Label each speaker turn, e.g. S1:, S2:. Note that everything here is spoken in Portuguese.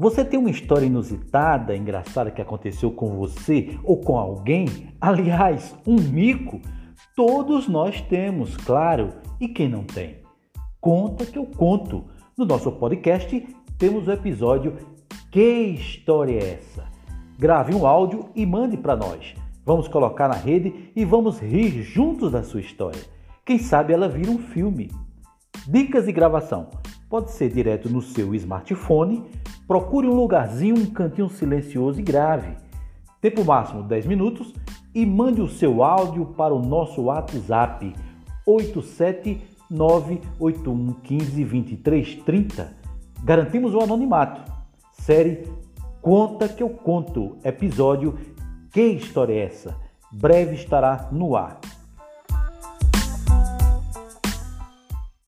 S1: Você tem uma história inusitada, engraçada que aconteceu com você ou com alguém? Aliás, um mico? Todos nós temos, claro. E quem não tem? Conta que eu conto. No nosso podcast temos o episódio Que história é essa? Grave um áudio e mande para nós. Vamos colocar na rede e vamos rir juntos da sua história. Quem sabe ela vira um filme. Dicas de gravação. Pode ser direto no seu smartphone. Procure um lugarzinho, um cantinho silencioso e grave. Tempo máximo 10 minutos e mande o seu áudio para o nosso WhatsApp 87981152330. Garantimos o anonimato. Série Conta que eu conto, episódio Que história é essa? Breve estará no ar.